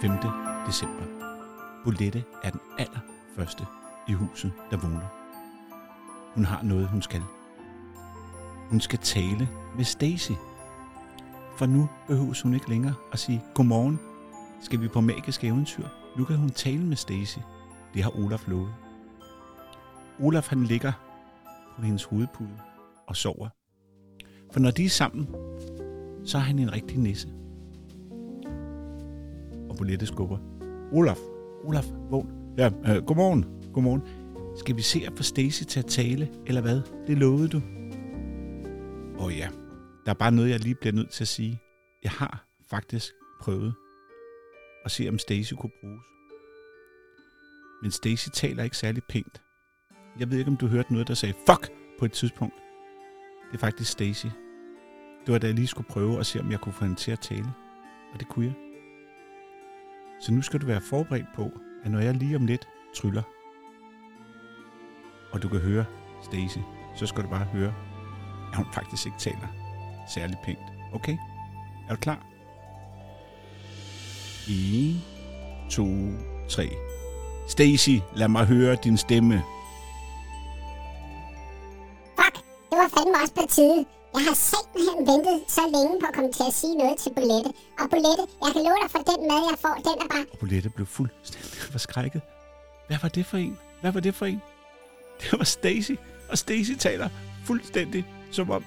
5. december. Bolette er den allerførste i huset, der vågner. Hun har noget, hun skal. Hun skal tale med Stacy. For nu behøves hun ikke længere at sige, godmorgen, skal vi på magisk eventyr? Nu kan hun tale med Stacy. Det har Olaf lovet. Olaf han ligger på hendes hovedpude og sover. For når de er sammen, så er han en rigtig nisse. Og Bolette skubber. Olaf, Olaf, vågn. Ja, øh, godmorgen, godmorgen. Skal vi se at få Stacy til at tale, eller hvad? Det lovede du. Åh oh ja, der er bare noget, jeg lige bliver nødt til at sige. Jeg har faktisk prøvet at se, om Stacy kunne bruges. Men Stacy taler ikke særlig pænt. Jeg ved ikke, om du hørte noget, der sagde fuck på et tidspunkt. Det er faktisk Stacy. Det var da jeg lige skulle prøve at se, om jeg kunne få hende til at tale. Og det kunne jeg. Så nu skal du være forberedt på, at når jeg lige om lidt tryller, og du kan høre Stacy, så skal du bare høre, at hun faktisk ikke taler særlig pænt. Okay? Er du klar? 1, 2, 3. Stacy, lad mig høre din stemme. Fuck, det var fandme også på tide. Jeg har simpelthen ventet så længe på at komme til at sige noget til Bolette. Og Bolette, jeg kan love dig for den mad, jeg får, den er bare... Og Bolette blev fuldstændig forskrækket. Hvad var det for en? Hvad var det for en? Det var Stacy. Og Stacy taler fuldstændig som om...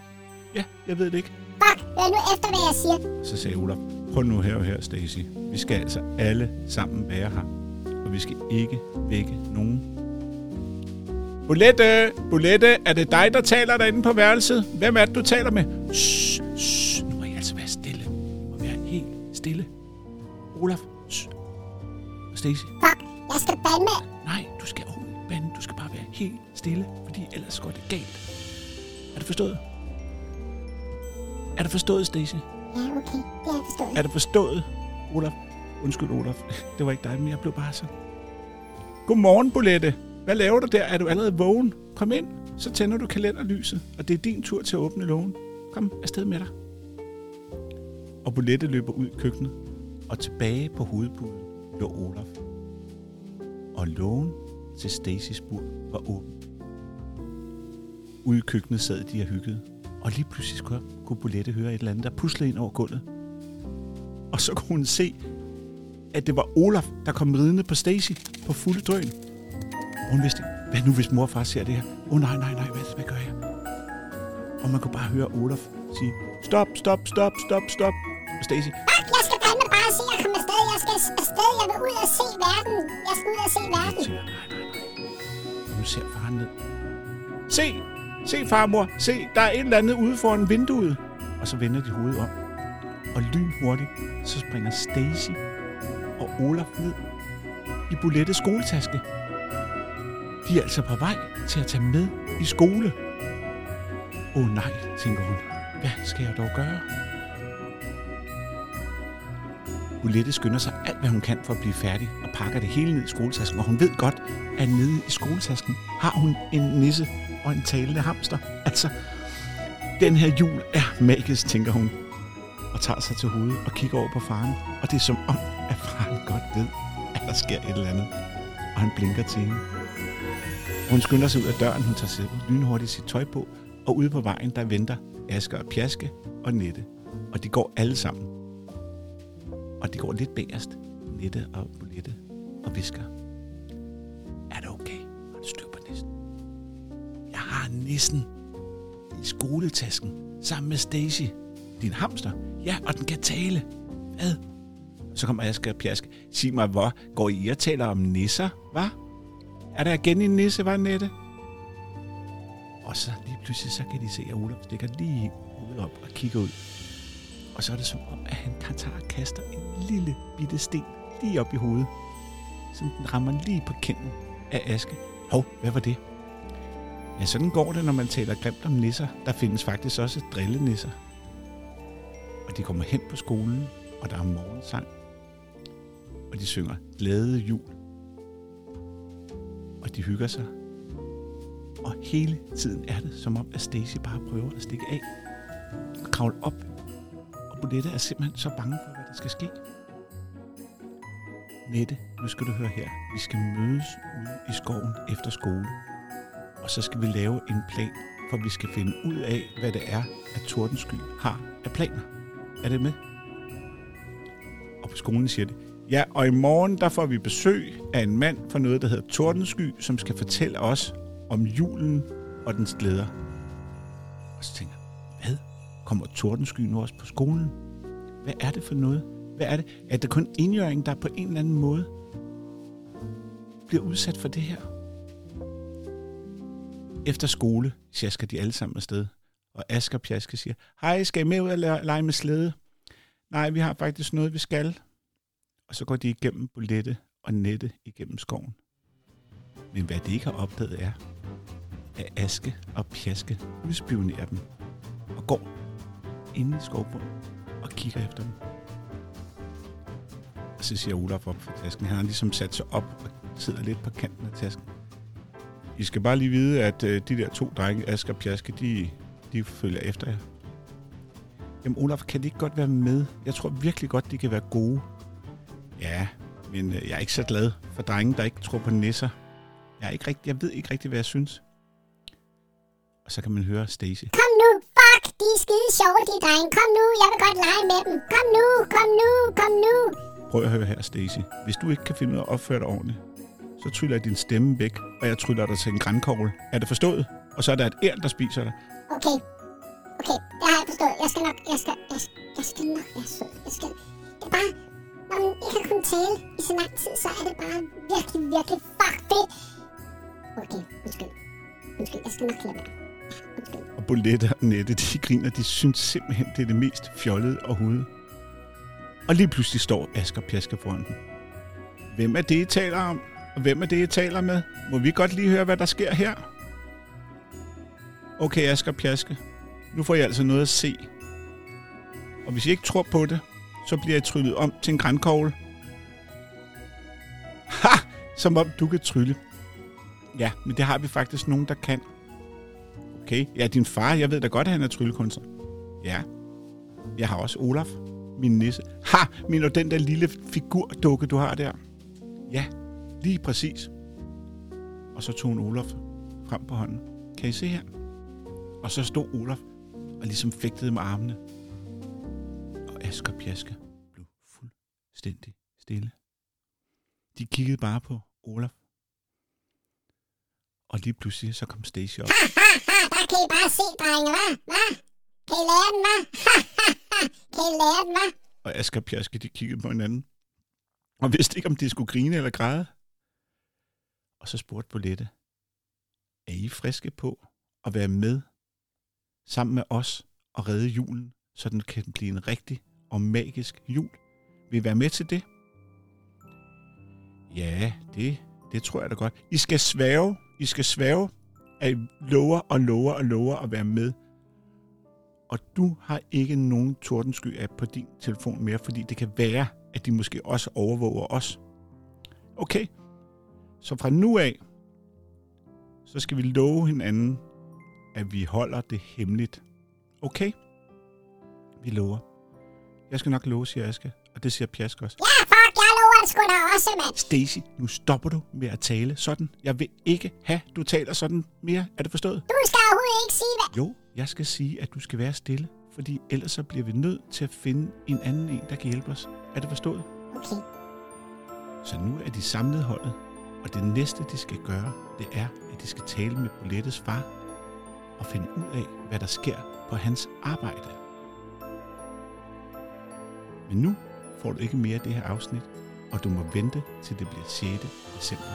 Ja, jeg ved det ikke. Fuck, hør nu efter, hvad jeg siger. Så sagde Olaf, prøv nu her og her, Stacy. Vi skal altså alle sammen være her. Og vi skal ikke vække nogen. Bolette, Bolette, er det dig, der taler derinde på værelset? Hvem er det, du taler med? Shh, shh, nu må I altså være stille. Må være helt stille. Olaf, shh. Og Stacy, Fuck, jeg skal bande. nej, du skal overhovedet ikke bande. Du skal bare være helt stille, fordi ellers går det galt. Er det forstået? Er det forstået, Stacy? Ja, okay, det jeg forstået. Er det forstået, Olaf? Undskyld, Olaf. Det var ikke dig, men jeg blev bare så... Godmorgen, Bolette. Hvad laver du der? Er du allerede vågen? Kom ind, så tænder du kalenderlyset, og det er din tur til at åbne lågen. Kom afsted med dig. Og Bolette løber ud i køkkenet, og tilbage på hovedpuden lå Olaf. Og lågen til Stacys bur var åben. Ude i køkkenet sad de og hyggede, og lige pludselig kunne, Bolette høre et eller andet, der puslede ind over gulvet. Og så kunne hun se, at det var Olaf, der kom ridende på Stacy på fulde drøn. Og hun vidste, hvad nu hvis mor og far ser det her? Åh oh, nej, nej, nej, hvad, hvad gør jeg? Og man kunne bare høre Olaf sige, stop, stop, stop, stop, stop. Og Stacy, Fuck, jeg skal fandme bare se at komme afsted. Jeg skal afsted. Jeg vil ud og se verden. Jeg skal ud og se verden. siger, nej, nej, nej. Nu ser faren ned. Se, se farmor, se, der er et eller andet ude foran vinduet. Og så vender de hovedet om. Og lynhurtigt, så springer Stacy og Olaf ned i Bolettes skoletaske. De er altså på vej til at tage med i skole. Åh oh, nej, tænker hun. Hvad skal jeg dog gøre? Ulette skynder sig alt, hvad hun kan for at blive færdig, og pakker det hele ned i skoletasken. Og hun ved godt, at nede i skoletasken har hun en nisse og en talende hamster. Altså, den her jul er magisk, tænker hun. Og tager sig til hovedet og kigger over på faren. Og det er som om, at faren godt ved, at der sker et eller andet. Og han blinker til hende. Hun skynder sig ud af døren, hun tager sig lynhurtigt sit tøj på, og ude på vejen, der venter Aske og Pjaske og Nette. Og de går alle sammen. Og de går lidt bagerst, Nette og Bolette, og visker. Er det okay? Har du styr på nissen? Jeg har nissen i skoletasken sammen med Stacy. Din hamster? Ja, og den kan tale. Hvad? Så kommer Asger og Pjaske. Sig mig, hvor går I og taler om nisser, hva'? Er der igen en nisse, var Nette? Og så lige pludselig, så kan de se, at Olaf stikker lige hovedet op og kigger ud. Og så er det som om, at han tager og kaster en lille bitte sten lige op i hovedet. Så den rammer lige på kinden af Aske. Hov, hvad var det? Ja, sådan går det, når man taler grimt om nisser. Der findes faktisk også drillenisser. Og de kommer hen på skolen, og der er morgensang. Og de synger glade jul. Og de hygger sig. Og hele tiden er det, som om at Stacy bare prøver at stikke af. Og kravle op. Og Bolette er simpelthen så bange for, hvad der skal ske. Nette, nu skal du høre her. Vi skal mødes ude i skoven efter skole. Og så skal vi lave en plan, for vi skal finde ud af, hvad det er, at Tordensky har af planer. Er det med? Og på skolen siger det, ja, og i morgen der får vi besøg af en mand fra noget, der hedder Tordensky, som skal fortælle os om julen og dens glæder. Og så tænker jeg, hvad? Kommer Tordensky nu også på skolen? Hvad er det for noget? Hvad er det? Er det kun indjøring, der på en eller anden måde bliver udsat for det her? Efter skole sjasker de alle sammen afsted, og Asger og Pjaske siger, hej, skal I med ud og lege med slæde? Nej, vi har faktisk noget, vi skal. Og så går de igennem bulette og nette igennem skoven. Men hvad de ikke har opdaget er, at Aske og Pjaske udspionerer dem og går inde i skovbunden og kigger efter dem. Og så siger Olaf op for tasken. Han har ligesom sat sig op og sidder lidt på kanten af tasken. I skal bare lige vide, at øh, de der to drenge, Asger og Pjaske, de, de følger efter jer. Jamen Olaf, kan de ikke godt være med? Jeg tror virkelig godt, de kan være gode. Ja, men øh, jeg er ikke så glad for drenge, der ikke tror på nisser. Jeg, er ikke rigt, jeg ved ikke rigtig, hvad jeg synes. Og så kan man høre Stacy. Kom nu, fuck, de er skide sjove, de drenge. Kom nu, jeg vil godt lege med dem. Kom nu, kom nu, kom nu. Prøv at høre her, Stacy. Hvis du ikke kan finde ud af at opføre dig ordentligt, så tryller jeg din stemme væk, og jeg tryller dig til en grænkogl. Er det forstået? Og så er der et æren, der spiser dig. Okay, okay, det har jeg forstået. Jeg skal nok, jeg skal, jeg skal, jeg skal nok være sød. Jeg skal, det er bare, når man ikke har kunnet tale i så lang tid, så er det bare virkelig, virkelig fuck fedt. Okay, undskyld. Undskyld, jeg skal nok lade være. Undskyld. Og Bolette og Nette, de griner, de synes simpelthen, det er det mest fjollede overhovedet. Og lige pludselig står Asger Pjaske foran dem. Hvem er det, I taler om? Og hvem er det, I taler med? Må vi godt lige høre, hvad der sker her? Okay, Asger Pjaske. Nu får I altså noget at se. Og hvis I ikke tror på det, så bliver jeg tryllet om til en grænkogle. Ha! Som om du kan trylle. Ja, men det har vi faktisk nogen, der kan. Okay, ja, din far, jeg ved da godt, at han er tryllekunstner. Ja, jeg har også Olaf, min nisse. Ha! Men du den der lille figurdukke, du har der? Ja, lige præcis. Og så tog hun Olaf frem på hånden. Kan I se her? Og så stod Olaf og ligesom fægtede med armene. Og Asger Pjaske blev fuldstændig stille. De kiggede bare på Olaf. Og lige pludselig så kom Stacy op. Ha, ha, ha, der kan I bare se, drenge, hva? Hva? Kan I lære den, hva? Ha, ha, ha. Kan I lære den, hva? Og og Pjaske, de kiggede på hinanden. Og vidste ikke, om de skulle grine eller græde. Og så spurgte Bolette, er I friske på at være med sammen med os og redde julen, så den kan blive en rigtig og magisk jul? Vil I være med til det? Ja, det, det tror jeg da godt. I skal svæve, I skal svæve, at I lover og lover og lover at være med. Og du har ikke nogen tordensky-app på din telefon mere, fordi det kan være, at de måske også overvåger os. Okay, så fra nu af, så skal vi love hinanden, at vi holder det hemmeligt. Okay? Vi lover. Jeg skal nok love, siger Aske. Og det siger Pjask også. Ja, fuck, jeg lover det sgu da også, mand. Stacy, nu stopper du med at tale sådan. Jeg vil ikke have, du taler sådan mere. Er det forstået? Du skal overhovedet ikke sige, hvad... Jo, jeg skal sige, at du skal være stille. Fordi ellers så bliver vi nødt til at finde en anden en, der kan hjælpe os. Er det forstået? Okay, Så nu er de samlet holdet, og det næste, de skal gøre, det er, at de skal tale med Bolettes far og finde ud af, hvad der sker på hans arbejde. Men nu får du ikke mere af det her afsnit, og du må vente til det bliver 6. december.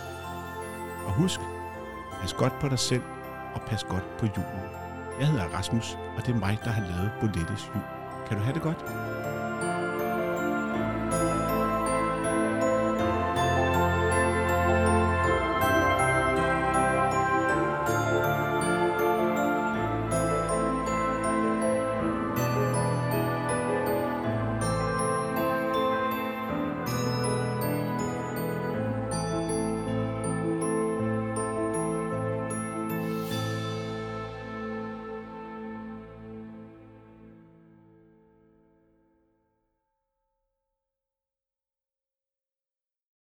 Og husk, pas godt på dig selv, og pas godt på julen. Jeg hedder Rasmus, og det er mig, der har lavet Bolettes jul. Kan du have det godt?